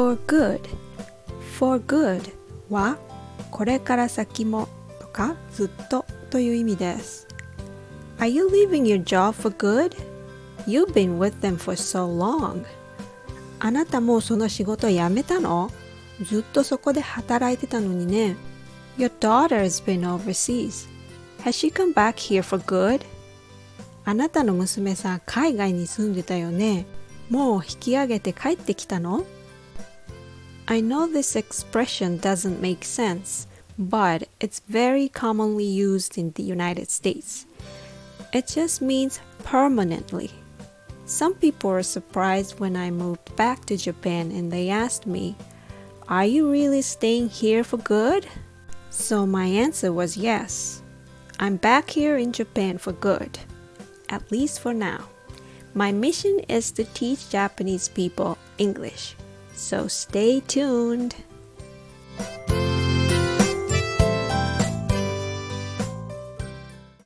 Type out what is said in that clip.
for good for good はこれから先もとかずっとという意味です Are you leaving your job for good? You've been with them for so long あなたもうその仕事辞めたのずっとそこで働いてたのにね Your daughter has been overseas Has she come back here for good? あなたの娘さん海外に住んでたよねもう引き上げて帰ってきたの I know this expression doesn't make sense, but it's very commonly used in the United States. It just means permanently. Some people were surprised when I moved back to Japan and they asked me, Are you really staying here for good? So my answer was yes. I'm back here in Japan for good, at least for now. My mission is to teach Japanese people English. So stay tuned.